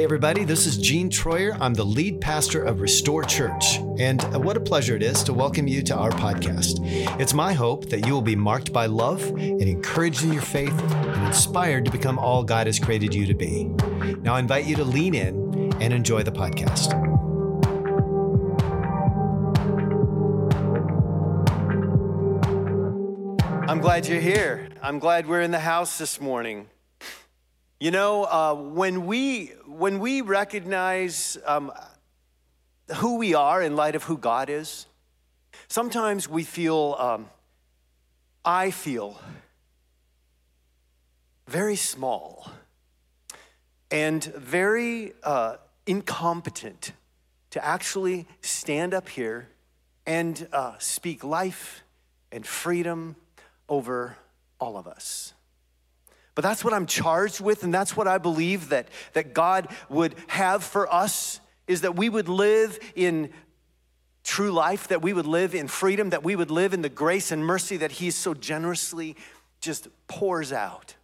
Hey, everybody, this is Gene Troyer. I'm the lead pastor of Restor Church. And uh, what a pleasure it is to welcome you to our podcast. It's my hope that you will be marked by love and encouraged in your faith and inspired to become all God has created you to be. Now, I invite you to lean in and enjoy the podcast. I'm glad you're here. I'm glad we're in the house this morning. You know, uh, when we when we recognize um, who we are in light of who God is, sometimes we feel. Um, I feel very small and very uh, incompetent to actually stand up here and uh, speak life and freedom over all of us. But that's what I'm charged with, and that's what I believe that, that God would have for us is that we would live in true life, that we would live in freedom, that we would live in the grace and mercy that He so generously just pours out.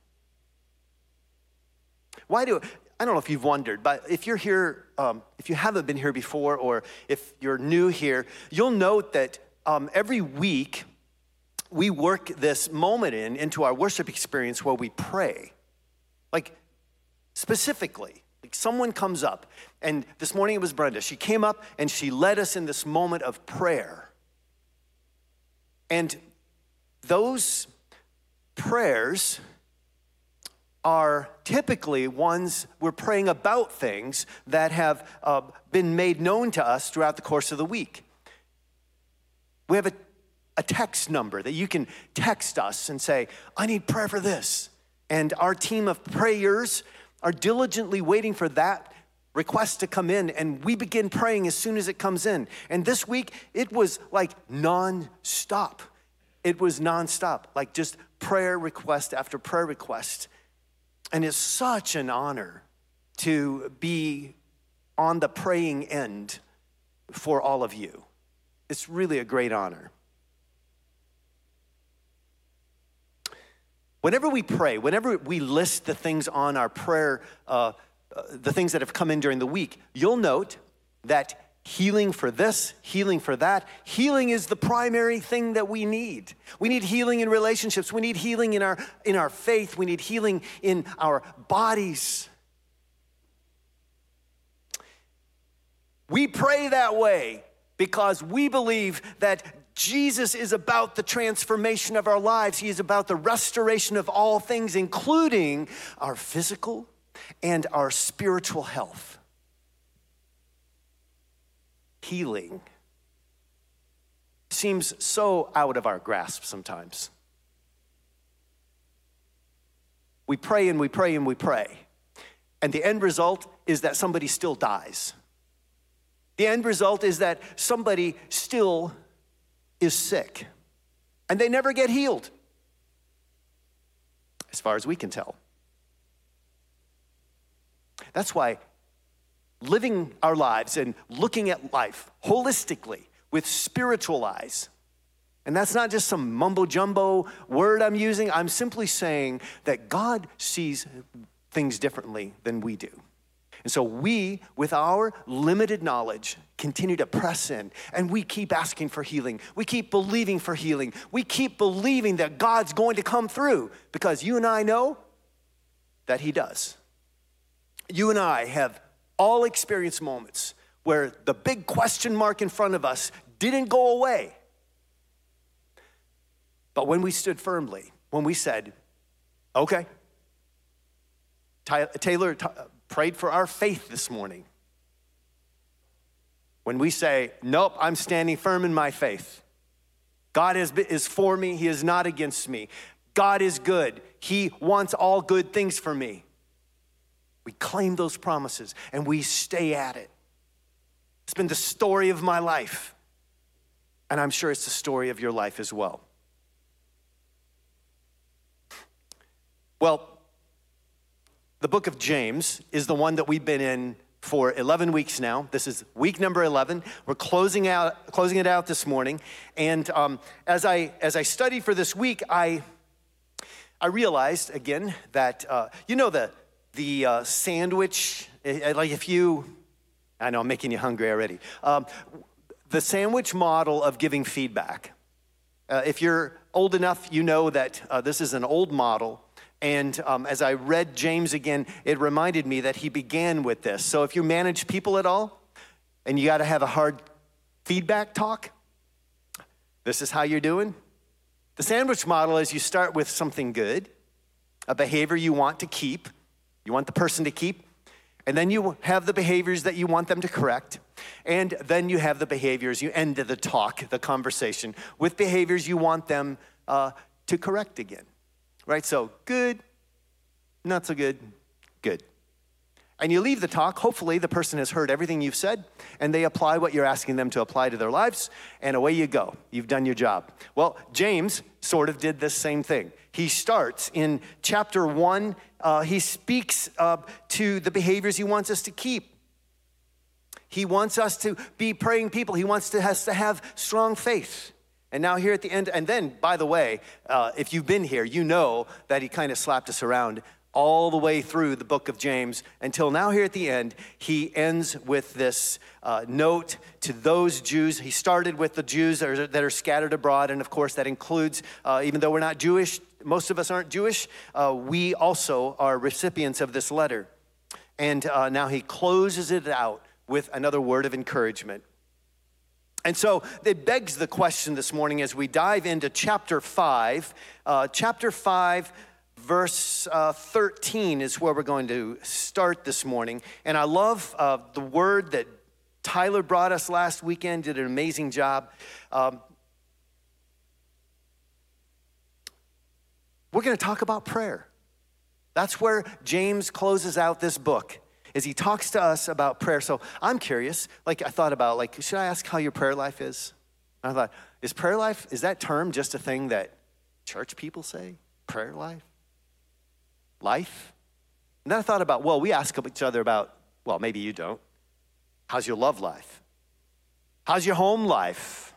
Why do I don't know if you've wondered, but if you're here, um, if you haven't been here before, or if you're new here, you'll note that um, every week we work this moment in into our worship experience where we pray. Like specifically, like someone comes up, and this morning it was Brenda. She came up and she led us in this moment of prayer. And those prayers are typically ones we're praying about things that have uh, been made known to us throughout the course of the week. We have a a text number that you can text us and say, I need prayer for this. And our team of prayers are diligently waiting for that request to come in, and we begin praying as soon as it comes in. And this week, it was like non-stop. It was non-stop, like just prayer request after prayer request. And it's such an honor to be on the praying end for all of you. It's really a great honor. Whenever we pray, whenever we list the things on our prayer, uh, uh, the things that have come in during the week, you'll note that healing for this, healing for that. Healing is the primary thing that we need. We need healing in relationships. We need healing in our in our faith. We need healing in our bodies. We pray that way because we believe that Jesus is about the transformation of our lives. He is about the restoration of all things, including our physical and our spiritual health. Healing seems so out of our grasp sometimes. We pray and we pray and we pray, and the end result is that somebody still dies. The end result is that somebody still is sick and they never get healed, as far as we can tell. That's why living our lives and looking at life holistically with spiritual eyes, and that's not just some mumbo jumbo word I'm using, I'm simply saying that God sees things differently than we do. And so we, with our limited knowledge, continue to press in and we keep asking for healing. We keep believing for healing. We keep believing that God's going to come through because you and I know that He does. You and I have all experienced moments where the big question mark in front of us didn't go away. But when we stood firmly, when we said, okay, Taylor prayed for our faith this morning. When we say, Nope, I'm standing firm in my faith. God is, is for me, He is not against me. God is good, He wants all good things for me. We claim those promises and we stay at it. It's been the story of my life, and I'm sure it's the story of your life as well. Well, the book of James is the one that we've been in for 11 weeks now. This is week number 11. We're closing out, closing it out this morning. And um, as I as I studied for this week, I I realized again that uh, you know the the uh, sandwich Eh, eh, like if you, I know I'm making you hungry already. Um, the sandwich model of giving feedback. Uh, if you're old enough, you know that uh, this is an old model. And um, as I read James again, it reminded me that he began with this. So if you manage people at all and you got to have a hard feedback talk, this is how you're doing. The sandwich model is you start with something good, a behavior you want to keep, you want the person to keep, and then you have the behaviors that you want them to correct. And then you have the behaviors, you end the talk, the conversation, with behaviors you want them uh, to correct again. Right? So good, not so good, good. And you leave the talk. Hopefully, the person has heard everything you've said and they apply what you're asking them to apply to their lives, and away you go. You've done your job. Well, James sort of did this same thing. He starts in chapter one, uh, he speaks uh, to the behaviors he wants us to keep. He wants us to be praying people, he wants to, us to have strong faith. And now, here at the end, and then, by the way, uh, if you've been here, you know that he kind of slapped us around all the way through the book of James until now, here at the end, he ends with this uh, note to those Jews. He started with the Jews that are, that are scattered abroad, and of course, that includes, uh, even though we're not Jewish, most of us aren't Jewish, uh, we also are recipients of this letter. And uh, now he closes it out with another word of encouragement. And so it begs the question this morning as we dive into chapter 5. Uh, chapter 5 verse uh, 13 is where we're going to start this morning. And I love uh, the word that Tyler brought us last weekend, did an amazing job. Um, we're going to talk about prayer. That's where James closes out this book. Is he talks to us about prayer. So I'm curious, like I thought about, like, should I ask how your prayer life is? I thought, is prayer life, is that term just a thing that church people say? Prayer life? life. And then I thought about, well, we ask each other about, well, maybe you don't. How's your love life? How's your home life?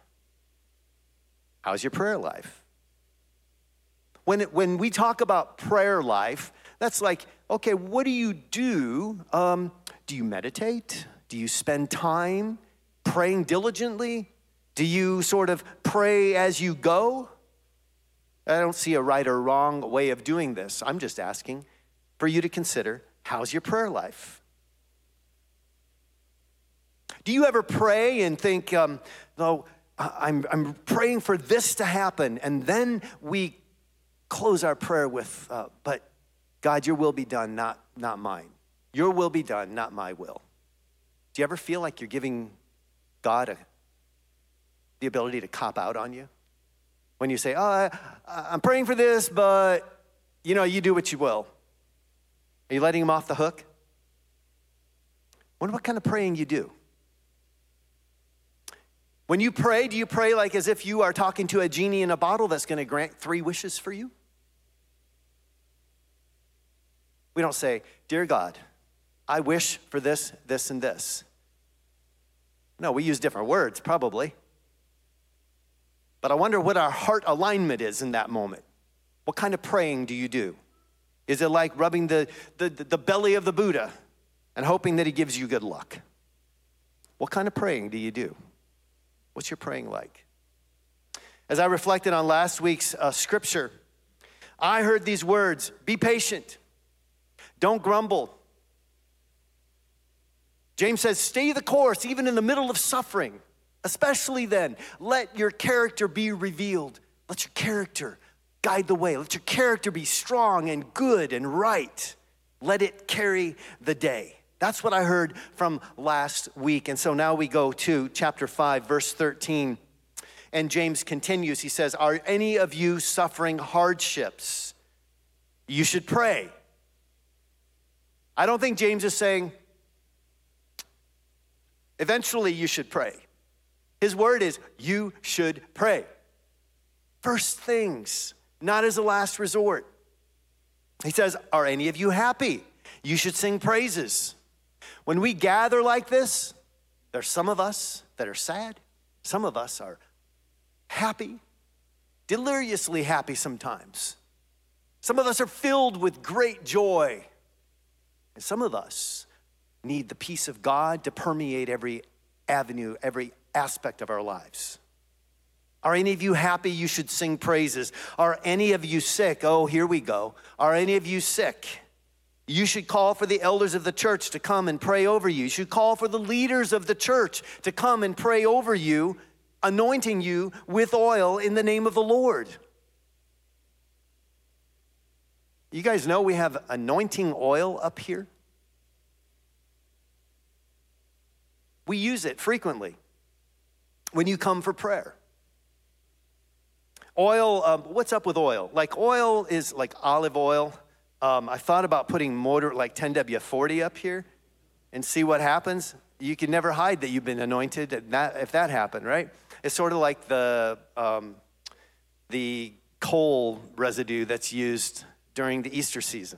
How's your prayer life? When, it, when we talk about prayer life, that's like, okay, what do you do? Um, do you meditate? Do you spend time praying diligently? Do you sort of pray as you go? I don't see a right or wrong way of doing this. I'm just asking for you to consider how's your prayer life? Do you ever pray and think, um, no, I'm, I'm praying for this to happen, and then we close our prayer with, uh, but God, your will be done, not, not mine. Your will be done, not my will. Do you ever feel like you're giving God a, the ability to cop out on you? When you say, oh, I, I'm praying for this, but you know, you do what you will. Are you letting him off the hook? Wonder what kind of praying you do. When you pray, do you pray like as if you are talking to a genie in a bottle that's going to grant three wishes for you? We don't say, Dear God, I wish for this, this, and this. No, we use different words, probably. But I wonder what our heart alignment is in that moment. What kind of praying do you do? Is it like rubbing the, the, the belly of the Buddha and hoping that he gives you good luck? What kind of praying do you do? What's your praying like? As I reflected on last week's uh, scripture, I heard these words be patient, don't grumble. James says, stay the course, even in the middle of suffering. Especially then, let your character be revealed. Let your character guide the way. Let your character be strong and good and right. Let it carry the day. That's what I heard from last week. And so now we go to chapter 5, verse 13. And James continues. He says, Are any of you suffering hardships? You should pray. I don't think James is saying, eventually you should pray. His word is, you should pray. First things, not as a last resort. He says, Are any of you happy? You should sing praises. When we gather like this, there's some of us that are sad, some of us are happy, deliriously happy sometimes. Some of us are filled with great joy, and some of us need the peace of God to permeate every avenue, every aspect of our lives. Are any of you happy? You should sing praises. Are any of you sick? Oh, here we go. Are any of you sick? You should call for the elders of the church to come and pray over you. You should call for the leaders of the church to come and pray over you, anointing you with oil in the name of the Lord. You guys know we have anointing oil up here? We use it frequently when you come for prayer. Oil, um, what's up with oil? Like, oil is like olive oil. Um, I thought about putting motor, like 10W40 up here and see what happens. You can never hide that you've been anointed if that happened, right? It's sort of like the, um, the coal residue that's used during the Easter season.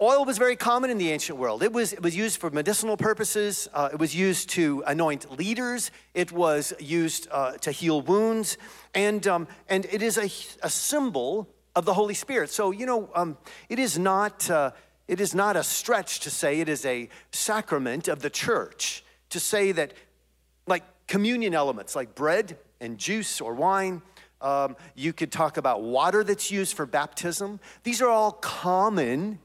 Oil was very common in the ancient world. It was, it was used for medicinal purposes. Uh, it was used to anoint leaders. It was used uh, to heal wounds. And, um, and it is a, a symbol of the Holy Spirit. So, you know, um, it, is not, uh, it is not a stretch to say it is a sacrament of the church, to say that, like communion elements, like bread and juice or wine, um, you could talk about water that's used for baptism. These are all common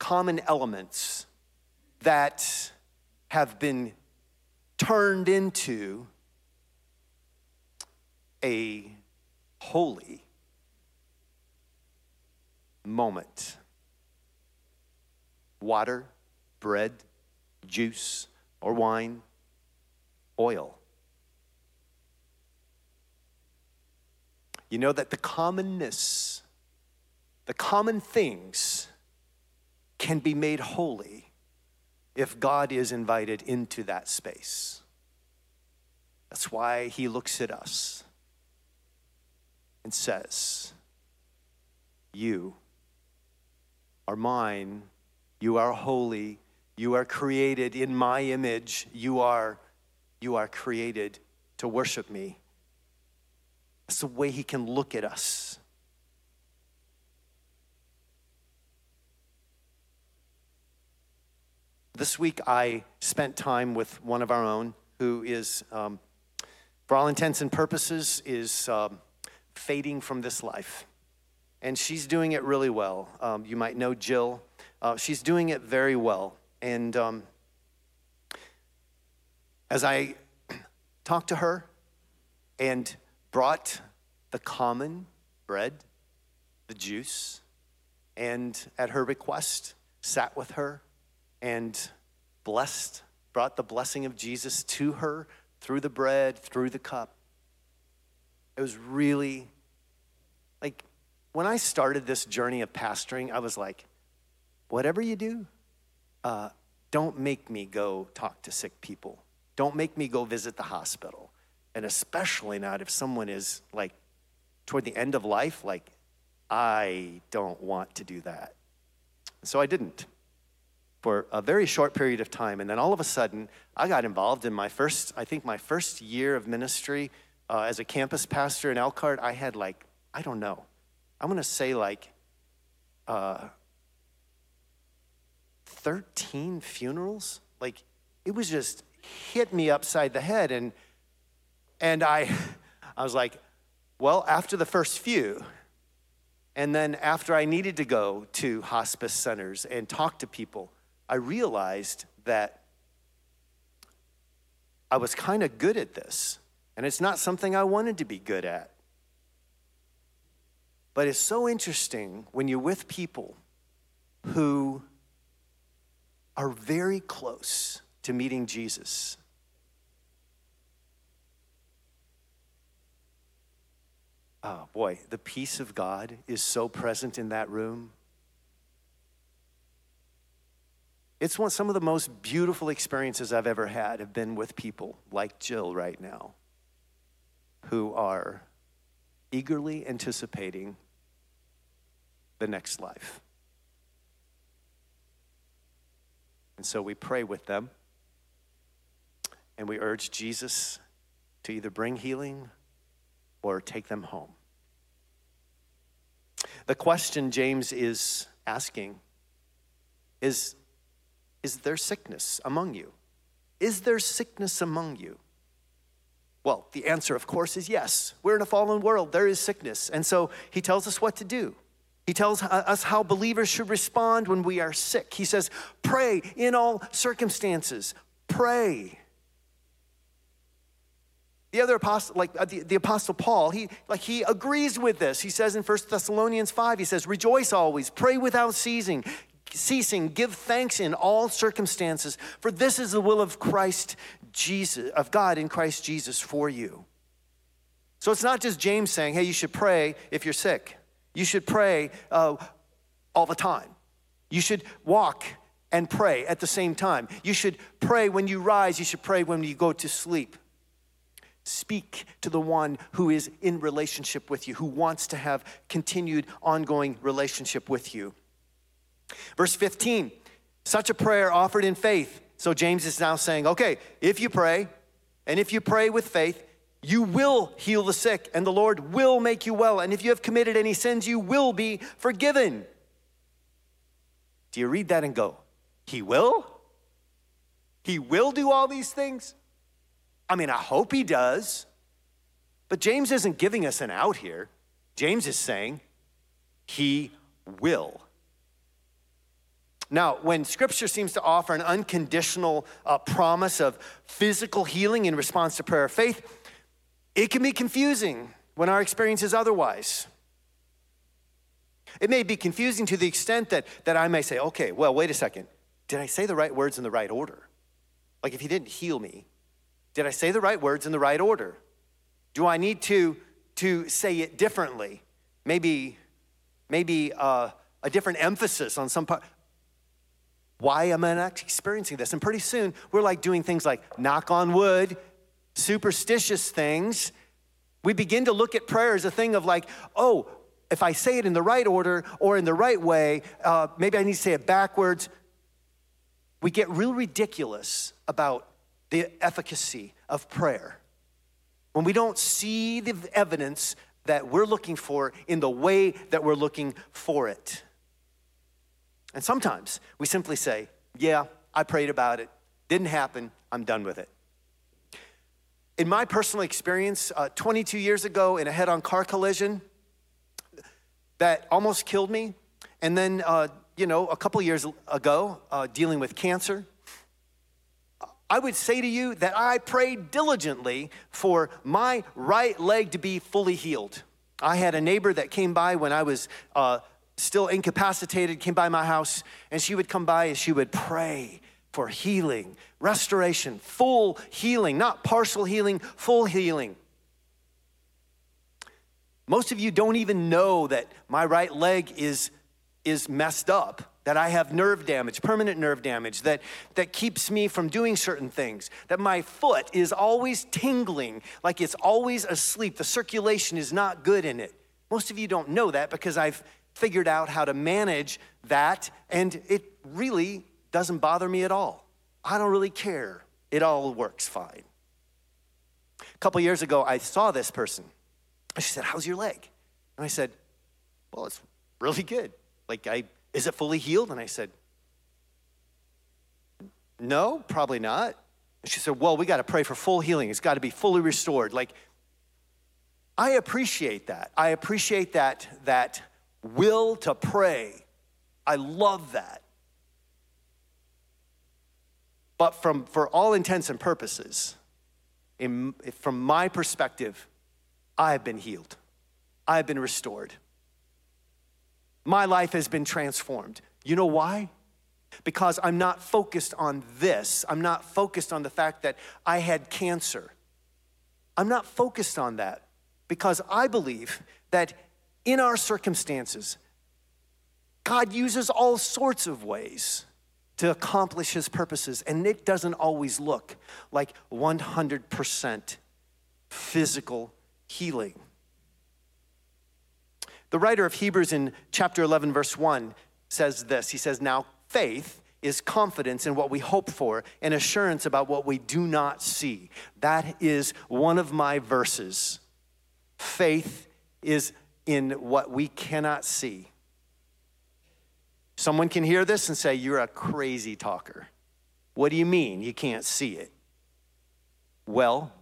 common elements that have been turned into a holy moment. Water, bread, juice, or wine, oil. You know that the commonness, the common things can be made holy if God is invited into that space. That's why he looks at us and says, You are mine, you are holy, you are created in my image, you are, you are created to worship me. That's the way he can look at us. This week, I spent time with one of our own who is, um, for all intents and purposes, is um, fading from this life. And she's doing it really well. Um, you might know Jill. Uh, she's doing it very well. And um, as I talked to her and brought the common bread, the juice, and at her request, sat with her and blessed, brought the blessing of Jesus to her through the bread, through the cup. It was really like when I started this journey of pastoring, I was like, whatever you do, uh, don't make me go talk to sick people. Don't make me go visit the hospital. And especially not if someone is like toward the end of life, like, I don't want to do that. So I didn't for a very short period of time. And then all of a sudden, I got involved in my first, I think my first year of ministry uh, as a campus pastor in Elkhart. I had like, I don't know, I'm gonna say like uh, 13 funerals. Like, it was just hit me upside the head. And, and I, I was like, well, after the first few, and then after I needed to go to hospice centers and talk to people, I realized that I was kind of good at this, and it's not something I wanted to be good at. But it's so interesting when you're with people who are very close to meeting Jesus. Oh boy, the peace of God is so present in that room. It's one, some of the most beautiful experiences I've ever had have been with people like Jill right now who are eagerly anticipating the next life. And so we pray with them and we urge Jesus to either bring healing or take them home. The question James is asking is Is there sickness among you? Is there sickness among you? Well, the answer, of course, is yes. We're in a fallen world. There is sickness. And so he tells us what to do. He tells us how believers should respond when we are sick. He says, Pray in all circumstances. Pray. The other apostle, like uh, the, the apostle Paul, he like he agrees with this. He says in 1 Thessalonians 5, he says, Rejoice always, pray without ceasing, ceasing, give thanks in all circumstances, for this is the will of Christ Jesus, of God in Christ Jesus for you. So it's not just James saying, hey, you should pray if you're sick. You should pray uh, all the time. You should walk and pray at the same time. You should pray when you rise. You should pray when you go to sleep. Speak to the one who is in relationship with you, who wants to have continued ongoing relationship with you. Verse 15, such a prayer offered in faith. So James is now saying, okay, if you pray, and if you pray with faith, you will heal the sick, and the Lord will make you well. And if you have committed any sins, you will be forgiven. Do you read that and go, He will? He will do all these things? I mean, I hope He does. But James isn't giving us an out here. James is saying, He will. Now, when scripture seems to offer an unconditional uh, promise of physical healing in response to prayer of faith, it can be confusing when our experience is otherwise. It may be confusing to the extent that, that I may say, okay, well, wait a second. Did I say the right words in the right order? Like if he didn't heal me, did I say the right words in the right order? Do I need to, to say it differently? Maybe, maybe uh, a different emphasis on some part. Why am I not experiencing this? And pretty soon, we're like doing things like knock on wood, superstitious things. We begin to look at prayer as a thing of like, oh, if I say it in the right order or in the right way, uh, maybe I need to say it backwards. We get real ridiculous about the efficacy of prayer when we don't see the evidence that we're looking for in the way that we're looking for it. And sometimes we simply say, Yeah, I prayed about it, didn't happen, I'm done with it. In my personal experience, uh, 22 years ago, in a head on car collision that almost killed me, and then, uh, you know, a couple years ago, uh, dealing with cancer, I would say to you that I prayed diligently for my right leg to be fully healed. I had a neighbor that came by when I was uh, still incapacitated, came by my house, and she would come by and she would pray for healing, restoration, full healing, not partial healing, full healing. Most of you don't even know that my right leg is, is messed up, that I have nerve damage, permanent nerve damage, that, that keeps me from doing certain things, that my foot is always tingling, like it's always asleep. The circulation is not good in it. Most of you don't know that because I've figured out how to manage that, and it really doesn't bother me at all. I don't really care. It all works fine. A couple years ago, I saw this person. She said, How's your leg? And I said, Well, it's really good. Like, I, is it fully healed? And I said, No, probably not. And she said, Well, we got to pray for full healing. It's got to be fully restored. Like, I appreciate that. I appreciate that, that will to pray. I love that. But from, for all intents and purposes, in, from my perspective, I've been healed. I've been restored. My life has been transformed. You know why? Because I'm not focused on this. I'm not focused on the fact that I had cancer. I'm not focused on that because I believe that in our circumstances, God uses all sorts of ways to accomplish his purposes, and it doesn't always look like 100% physical healing. The writer of Hebrews in chapter 11, verse 1 says this He says, Now faith is confidence in what we hope for and assurance about what we do not see. That is one of my verses. Faith is in what we cannot see. Someone can hear this and say, You're a crazy talker. What do you mean you can't see it? Well,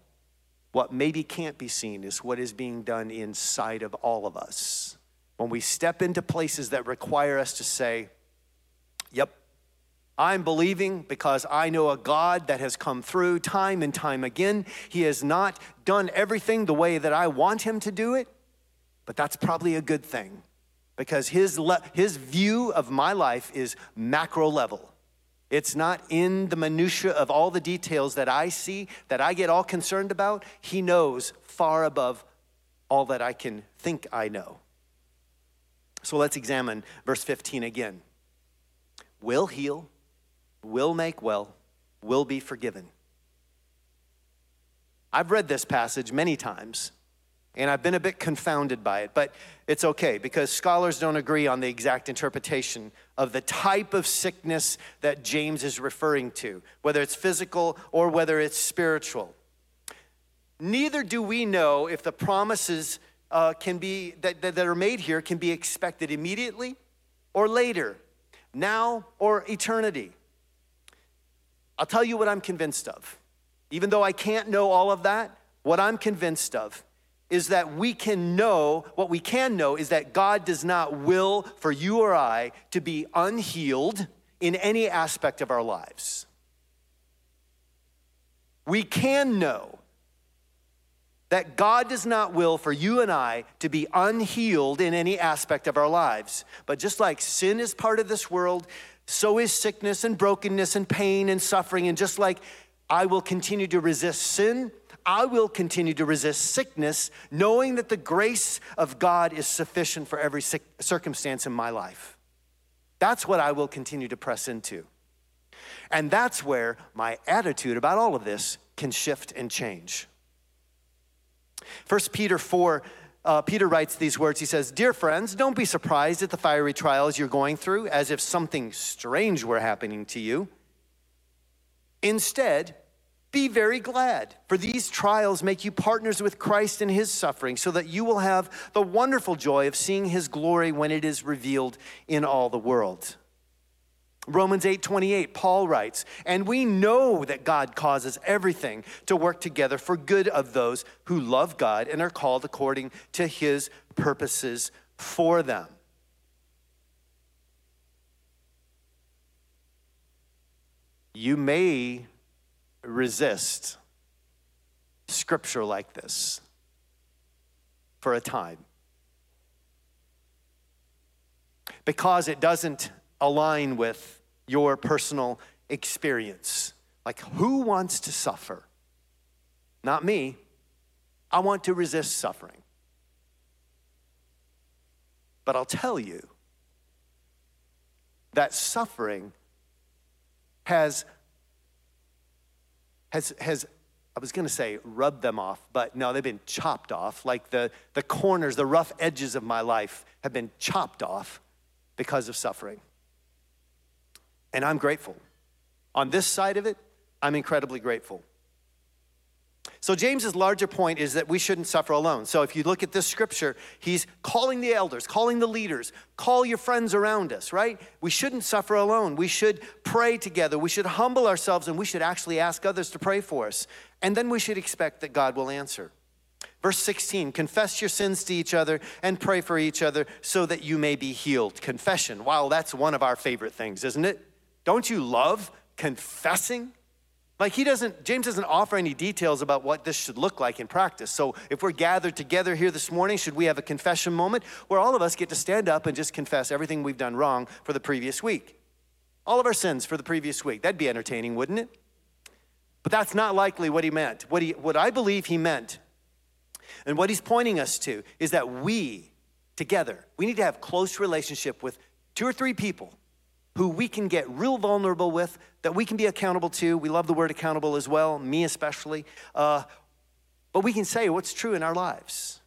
what maybe can't be seen is what is being done inside of all of us. When we step into places that require us to say, Yep, I'm believing because I know a God that has come through time and time again. He has not done everything the way that I want him to do it, but that's probably a good thing because his, le- his view of my life is macro level. It's not in the minutia of all the details that I see, that I get all concerned about. He knows far above all that I can think I know. So let's examine verse 15 again. Will heal, will make well, will be forgiven. I've read this passage many times, and I've been a bit confounded by it, but it's okay because scholars don't agree on the exact interpretation of the type of sickness that James is referring to, whether it's physical or whether it's spiritual. Neither do we know if the promises uh, can be that, that, that are made here can be expected immediately or later, now or eternity. I'll tell you what I'm convinced of. Even though I can't know all of that, what I'm convinced of is that we can know, what we can know is that God does not will for you or I to be unhealed in any aspect of our lives. We can know that God does not will for you and I to be unhealed in any aspect of our lives. But just like sin is part of this world, so is sickness and brokenness and pain and suffering. And just like I will continue to resist sin, I will continue to resist sickness, knowing that the grace of God is sufficient for every circumstance in my life. That's what I will continue to press into. And that's where my attitude about all of this can shift and change. 1 Peter 4, uh, Peter writes these words. He says, Dear friends, don't be surprised at the fiery trials you're going through as if something strange were happening to you. Instead, be very glad, for these trials make you partners with Christ in his suffering, so that you will have the wonderful joy of seeing his glory when it is revealed in all the world. Romans 8:28 Paul writes, "And we know that God causes everything to work together for good of those who love God and are called according to his purposes for them." You may resist scripture like this for a time because it doesn't align with your personal experience. Like, who wants to suffer? Not me. I want to resist suffering. But I'll tell you that suffering has has, has I was going to say rubbed them off, but no, they've been chopped off. Like the, the corners, the rough edges of my life have been chopped off because of suffering. And I'm grateful. On this side of it, I'm incredibly grateful. So, James's larger point is that we shouldn't suffer alone. So, if you look at this scripture, he's calling the elders, calling the leaders, call your friends around us, right? We shouldn't suffer alone. We should pray together. We should humble ourselves and we should actually ask others to pray for us. And then we should expect that God will answer. Verse 16, confess your sins to each other and pray for each other so that you may be healed. Confession, wow, that's one of our favorite things, isn't it? Don't you love confessing? Like he doesn't, James doesn't offer any details about what this should look like in practice. So if we're gathered together here this morning, should we have a confession moment where all of us get to stand up and just confess everything we've done wrong for the previous week? All of our sins for the previous week. That'd be entertaining, wouldn't it? But that's not likely what he meant. What, he, what I believe he meant, and what he's pointing us to, is that we together, we need to have close relationship with two or three people who we can get real vulnerable with, that we can be accountable to. We love the word accountable as well, me especially. Uh, but we can say what's true in our lives.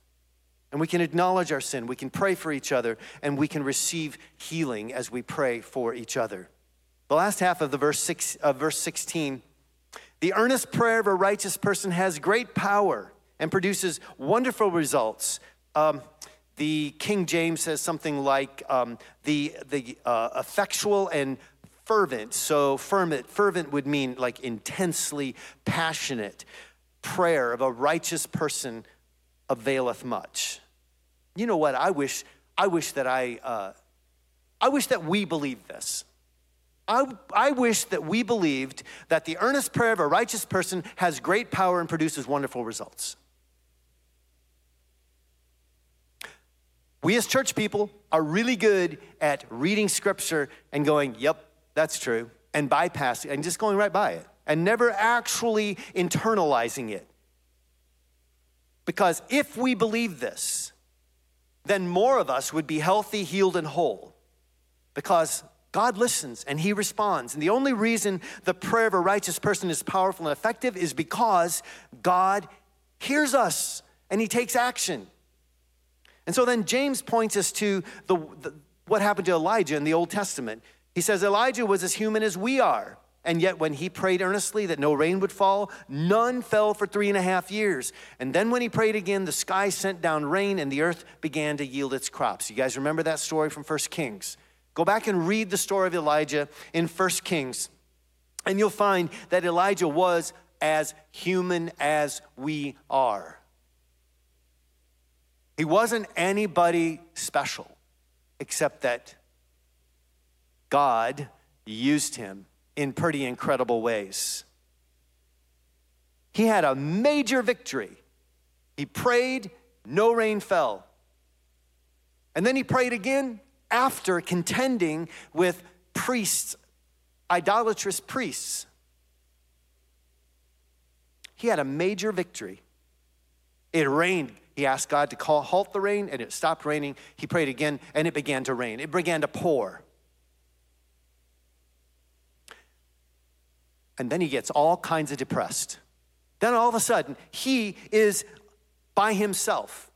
And we can acknowledge our sin. We can pray for each other, and we can receive healing as we pray for each other. The last half of the verse six, of verse 16, the earnest prayer of a righteous person has great power and produces wonderful results. Um, the King James says something like um, the, the uh, effectual and fervent. So, fervent, fervent would mean like intensely passionate prayer of a righteous person availeth much. You know what? I wish, I wish that I, uh, I wish that we believed this. I, I wish that we believed that the earnest prayer of a righteous person has great power and produces wonderful results. We as church people are really good at reading scripture and going, yep, that's true, and bypassing and just going right by it and never actually internalizing it. Because if we believe this, then more of us would be healthy, healed, and whole. Because God listens and He responds. And the only reason the prayer of a righteous person is powerful and effective is because God hears us and He takes action. And so then James points us to the, the, what happened to Elijah in the Old Testament. He says Elijah was as human as we are. And yet, when he prayed earnestly that no rain would fall, none fell for three and a half years. And then, when he prayed again, the sky sent down rain and the earth began to yield its crops. You guys remember that story from First Kings? Go back and read the story of Elijah in First Kings, and you'll find that Elijah was as human as we are. He wasn't anybody special, except that God used him in pretty incredible ways. He had a major victory. He prayed, no rain fell. And then he prayed again after contending with priests, idolatrous priests. He had a major victory. It rained he asked God to call, halt the rain, and it stopped raining. He prayed again, and it began to rain. It began to pour. And then he gets all kinds of depressed. Then all of a sudden, he is by himself.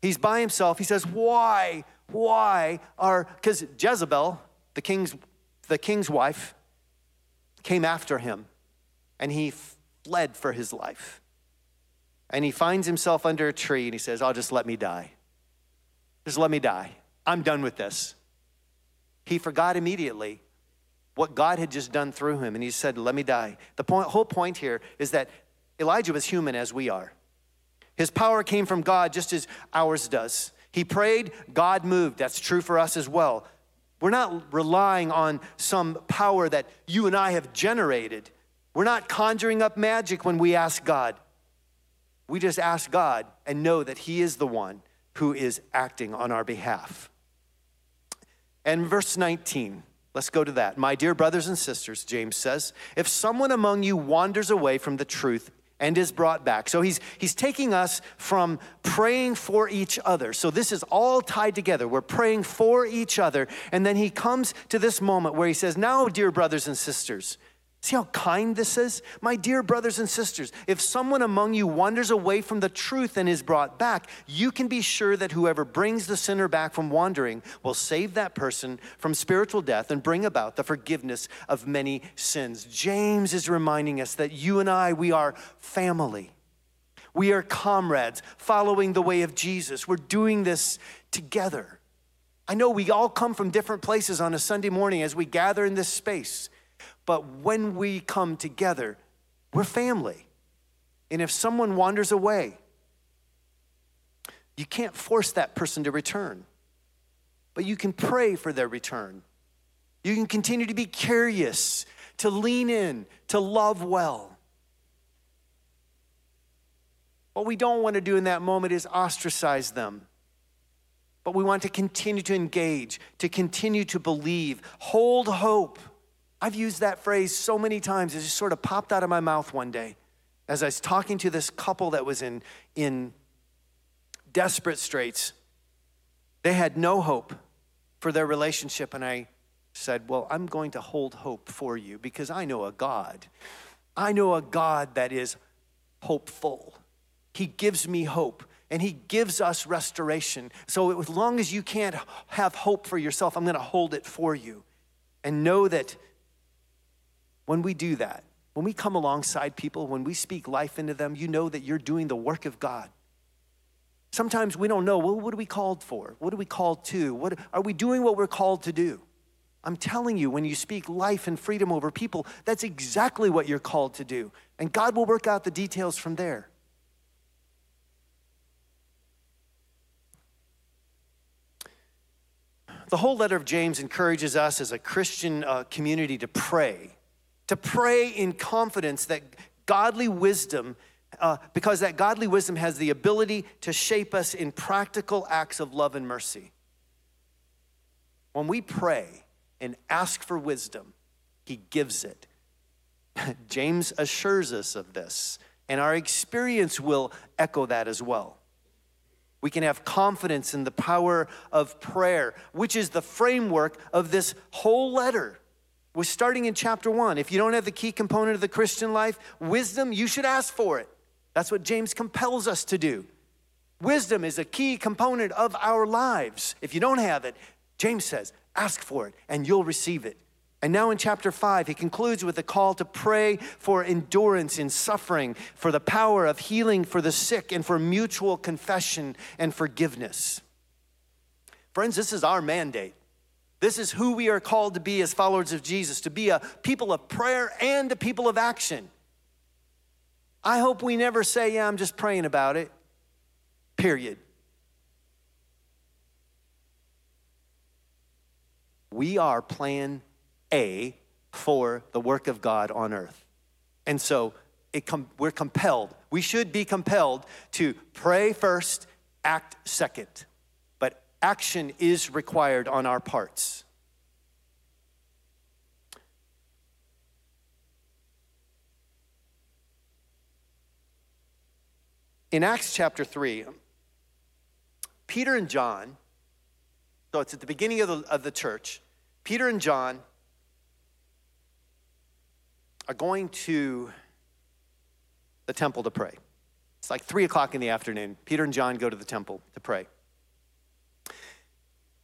He's by himself. He says, Why? Why are, because Jezebel, the king's, the king's wife, came after him, and he fled for his life and he finds himself under a tree and he says, Oh, just let me die. Just let me die. I'm done with this. He forgot immediately what God had just done through him and he said, Let me die. The point, whole point here is that Elijah was human as we are. His power came from God just as ours does. He prayed, God moved. That's true for us as well. We're not relying on some power that you and I have generated. We're not conjuring up magic when we ask God. We just ask God and know that He is the one who is acting on our behalf. And verse 19, let's go to that. My dear brothers and sisters, James says, if someone among you wanders away from the truth and is brought back. So he's he's taking us from praying for each other. So this is all tied together. We're praying for each other and then he comes to this moment where he says, "Now, dear brothers and sisters, See how kind this is? My dear brothers and sisters, if someone among you wanders away from the truth and is brought back, you can be sure that whoever brings the sinner back from wandering will save that person from spiritual death and bring about the forgiveness of many sins. James is reminding us that you and I, we are family. We are comrades following the way of Jesus. We're doing this together. I know we all come from different places on a Sunday morning as we gather in this space. But when we come together, we're family. And if someone wanders away, you can't force that person to return, but you can pray for their return. You can continue to be curious, to lean in, to love well. What we don't want to do in that moment is ostracize them. But we want to continue to engage, to continue to believe, hold hope. I've used that phrase so many times, it just sort of popped out of my mouth one day as I was talking to this couple that was in, in desperate straits. They had no hope for their relationship, and I said, Well, I'm going to hold hope for you because I know a God. I know a God that is hopeful. He gives me hope and He gives us restoration. So, as long as you can't have hope for yourself, I'm going to hold it for you. And know that when we do that, when we come alongside people, when we speak life into them, you know that you're doing the work of God. Sometimes we don't know, well, what are we called for? What are we called to? What, are we doing what we're called to do? I'm telling you, when you speak life and freedom over people, that's exactly what you're called to do. And God will work out the details from there. The whole letter of James encourages us as a Christian uh, community to pray, to pray in confidence that godly wisdom, uh, because that godly wisdom has the ability to shape us in practical acts of love and mercy. When we pray and ask for wisdom, he gives it. James assures us of this, and our experience will echo that as well. We can have confidence in the power of prayer, which is the framework of this whole letter. We're starting in chapter one. If you don't have the key component of the Christian life, wisdom, you should ask for it. That's what James compels us to do. Wisdom is a key component of our lives. If you don't have it, James says, ask for it and you'll receive it. And now in chapter five, he concludes with a call to pray for endurance in suffering, for the power of healing for the sick, and for mutual confession and forgiveness. Friends, this is our mandate. This is who we are called to be as followers of Jesus, to be a people of prayer and a people of action. I hope we never say, Yeah, I'm just praying about it, period. We are plan a for the work of God on earth. And so com- we're compelled, we should be compelled to pray first, act second. Action is required on our parts. In Acts chapter 3, Peter and John, so it's at the beginning of the, of the church, Peter and John are going to the temple to pray. It's like three o'clock in the afternoon. Peter and John go to the temple to pray.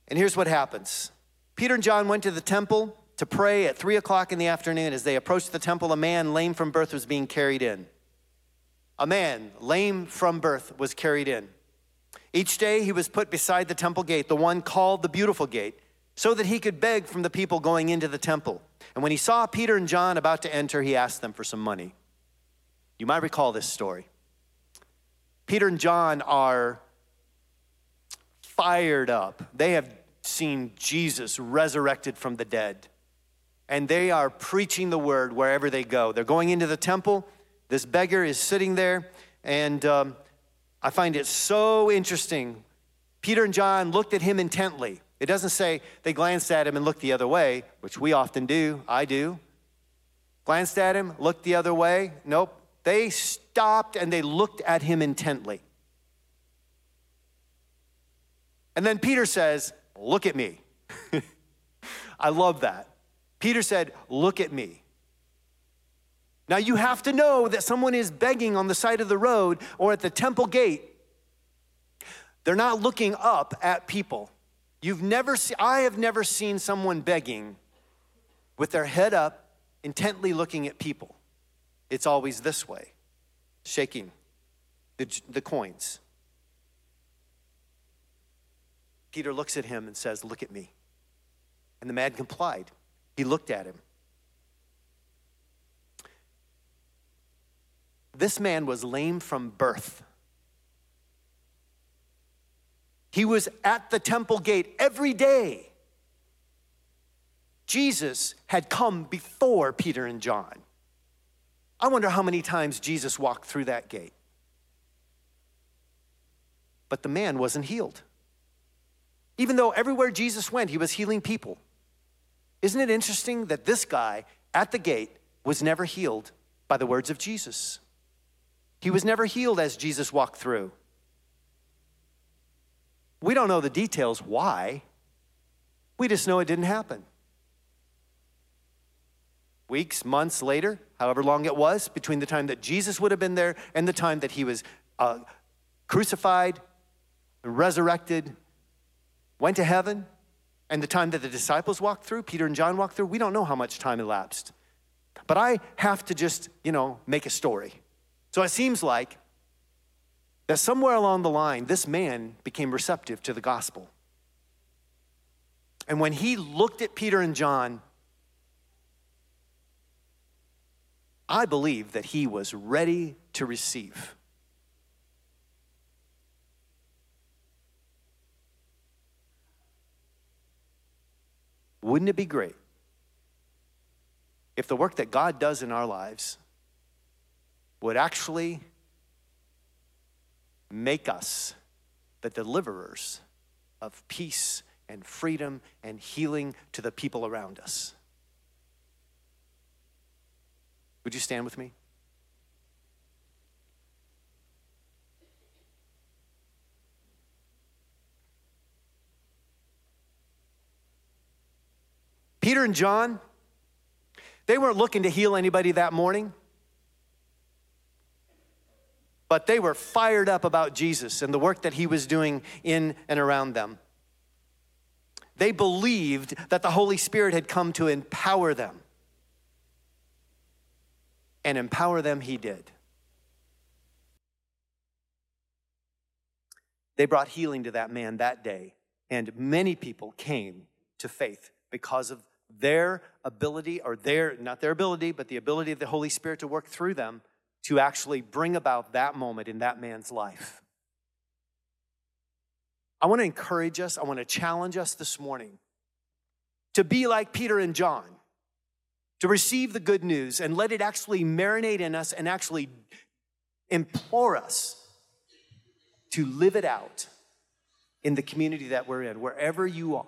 And here's what happens Peter and John went to the temple to pray at three o'clock in the afternoon. As they approached the temple, a man lame from birth was being carried in. A man lame from birth was carried in. Each day he was put beside the temple gate, the one called the Beautiful Gate so that he could beg from the people going into the temple. And when he saw Peter and John about to enter, he asked them for some money. You might recall this story. Peter and John are fired up. They have seen Jesus resurrected from the dead. And they are preaching the word wherever they go. They're going into the temple. This beggar is sitting there. And um, I find it so interesting. Peter and John looked at him intently. It doesn't say they glanced at him and looked the other way, which we often do. I do. Glanced at him, looked the other way. Nope. They stopped and they looked at him intently. And then Peter says, Look at me. I love that. Peter said, Look at me. Now you have to know that someone is begging on the side of the road or at the temple gate. They're not looking up at people. You've never seen, I have never seen someone begging with their head up, intently looking at people. It's always this way, shaking the, the coins. Peter looks at him and says, Look at me. And the man complied. He looked at him. This man was lame from birth. He was at the temple gate every day. Jesus had come before Peter and John. I wonder how many times Jesus walked through that gate. But the man wasn't healed. Even though everywhere Jesus went, he was healing people. Isn't it interesting that this guy at the gate was never healed by the words of Jesus? He was never healed as Jesus walked through. We don't know the details why. We just know it didn't happen. Weeks, months later, however long it was, between the time that Jesus would have been there and the time that he was uh, crucified, resurrected, went to heaven, and the time that the disciples walked through, Peter and John walked through, we don't know how much time elapsed. But I have to just, you know, make a story. So it seems like that somewhere along the line, this man became receptive to the gospel. And when he looked at Peter and John, I believe that he was ready to receive. Wouldn't it be great if the work that God does in our lives would actually make us the deliverers of peace and freedom and healing to the people around us? Would you stand with me? Peter and John, they weren't looking to heal anybody that morning, but they were fired up about Jesus and the work that he was doing in and around them. They believed that the Holy Spirit had come to empower them. And empower them, he did. They brought healing to that man that day, and many people came to faith because of their ability, or their, not their ability, but the ability of the Holy Spirit to work through them to actually bring about that moment in that man's life. I want to encourage us, I want to challenge us this morning to be like Peter and John, to receive the good news and let it actually marinate in us and actually implore us to live it out in the community that we're in, wherever you are.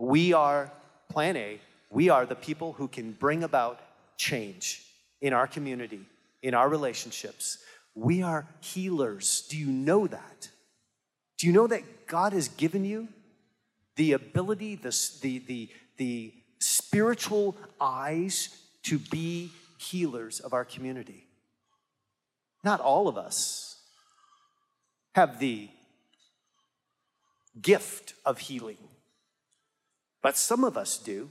We are, plan A, we are the people who can bring about change in our community, in our relationships. We are healers. Do you know that? Do you know that God has given you the ability, the, the, the, the spiritual eyes to be healers of our community? Not all of us have the gift of healing. But some of us do.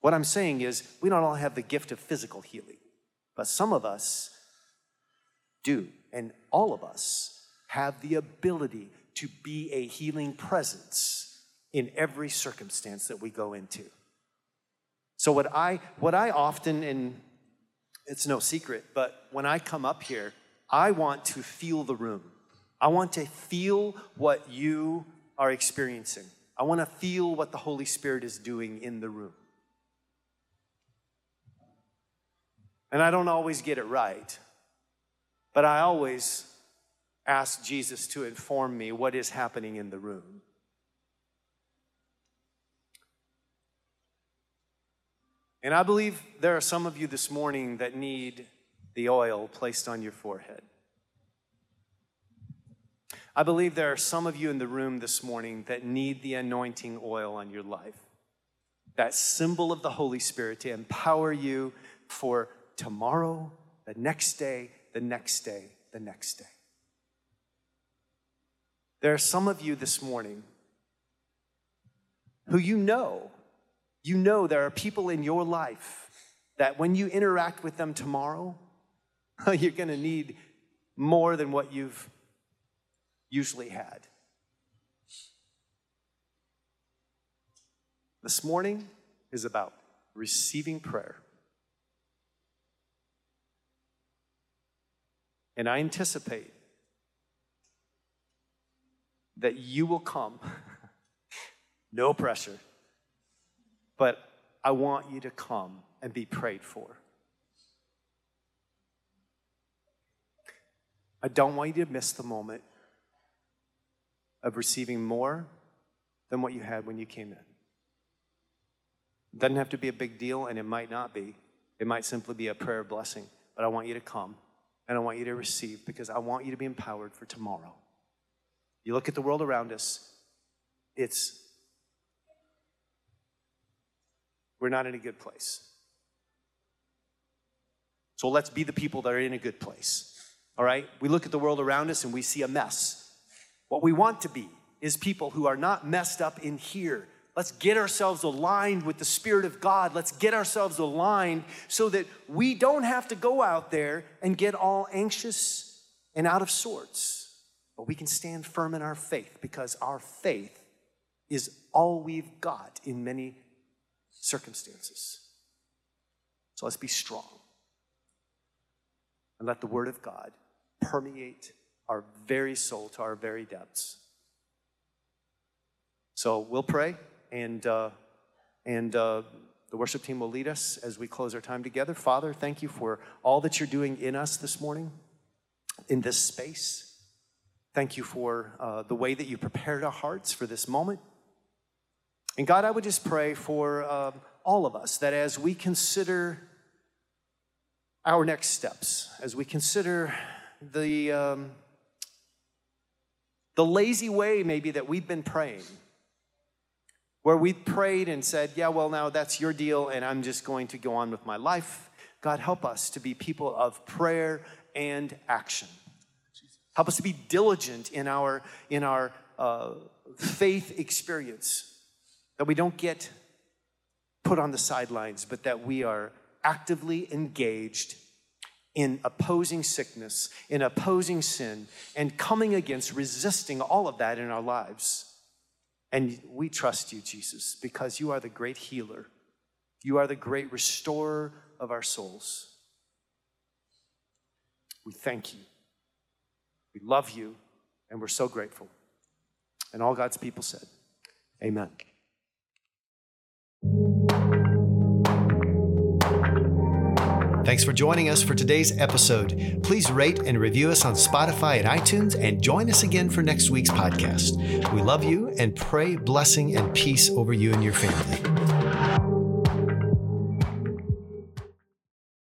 What I'm saying is, we don't all have the gift of physical healing, but some of us do. And all of us have the ability to be a healing presence in every circumstance that we go into. So, what I, what I often, and it's no secret, but when I come up here, I want to feel the room. I want to feel what you are experiencing. I want to feel what the Holy Spirit is doing in the room. And I don't always get it right, but I always ask Jesus to inform me what is happening in the room. And I believe there are some of you this morning that need the oil placed on your forehead. I believe there are some of you in the room this morning that need the anointing oil on your life. That symbol of the Holy Spirit to empower you for tomorrow, the next day, the next day, the next day. There are some of you this morning who you know, you know there are people in your life that when you interact with them tomorrow, you're going to need more than what you've usually had. This morning is about receiving prayer. And I anticipate that you will come. no pressure. But I want you to come and be prayed for. I don't want you to miss the moment of receiving more than what you had when you came in. It doesn't have to be a big deal, and it might not be. It might simply be a prayer of blessing. But I want you to come and I want you to receive because I want you to be empowered for tomorrow. You look at the world around us, it's, we're not in a good place. So let's be the people that are in a good place. All right? We look at the world around us and we see a mess. What we want to be is people who are not messed up in here, Let's get ourselves aligned with the Spirit of God. Let's get ourselves aligned so that we don't have to go out there and get all anxious and out of sorts, but we can stand firm in our faith because our faith is all we've got in many circumstances. So let's be strong and let the Word of God permeate our very soul to our very depths. So we'll pray and, uh, and uh, the worship team will lead us as we close our time together. Father, thank you for all that you're doing in us this morning, in this space. Thank you for uh, the way that you prepared our hearts for this moment. And God, I would just pray for um, all of us that as we consider our next steps, as we consider the, um, the lazy way maybe that we've been praying, where we've prayed and said, Yeah, well, now that's your deal, and I'm just going to go on with my life. God, help us to be people of prayer and action. Help us to be diligent in our, in our uh, faith experience, that we don't get put on the sidelines, but that we are actively engaged in opposing sickness, in opposing sin, and coming against, resisting all of that in our lives. And we trust you, Jesus, because you are the great healer. You are the great restorer of our souls. We thank you. We love you, and we're so grateful. And all God's people said, Amen. Thanks for joining us for today's episode. Please rate and review us on Spotify and iTunes and join us again for next week's podcast. We love you and pray blessing and peace over you and your family.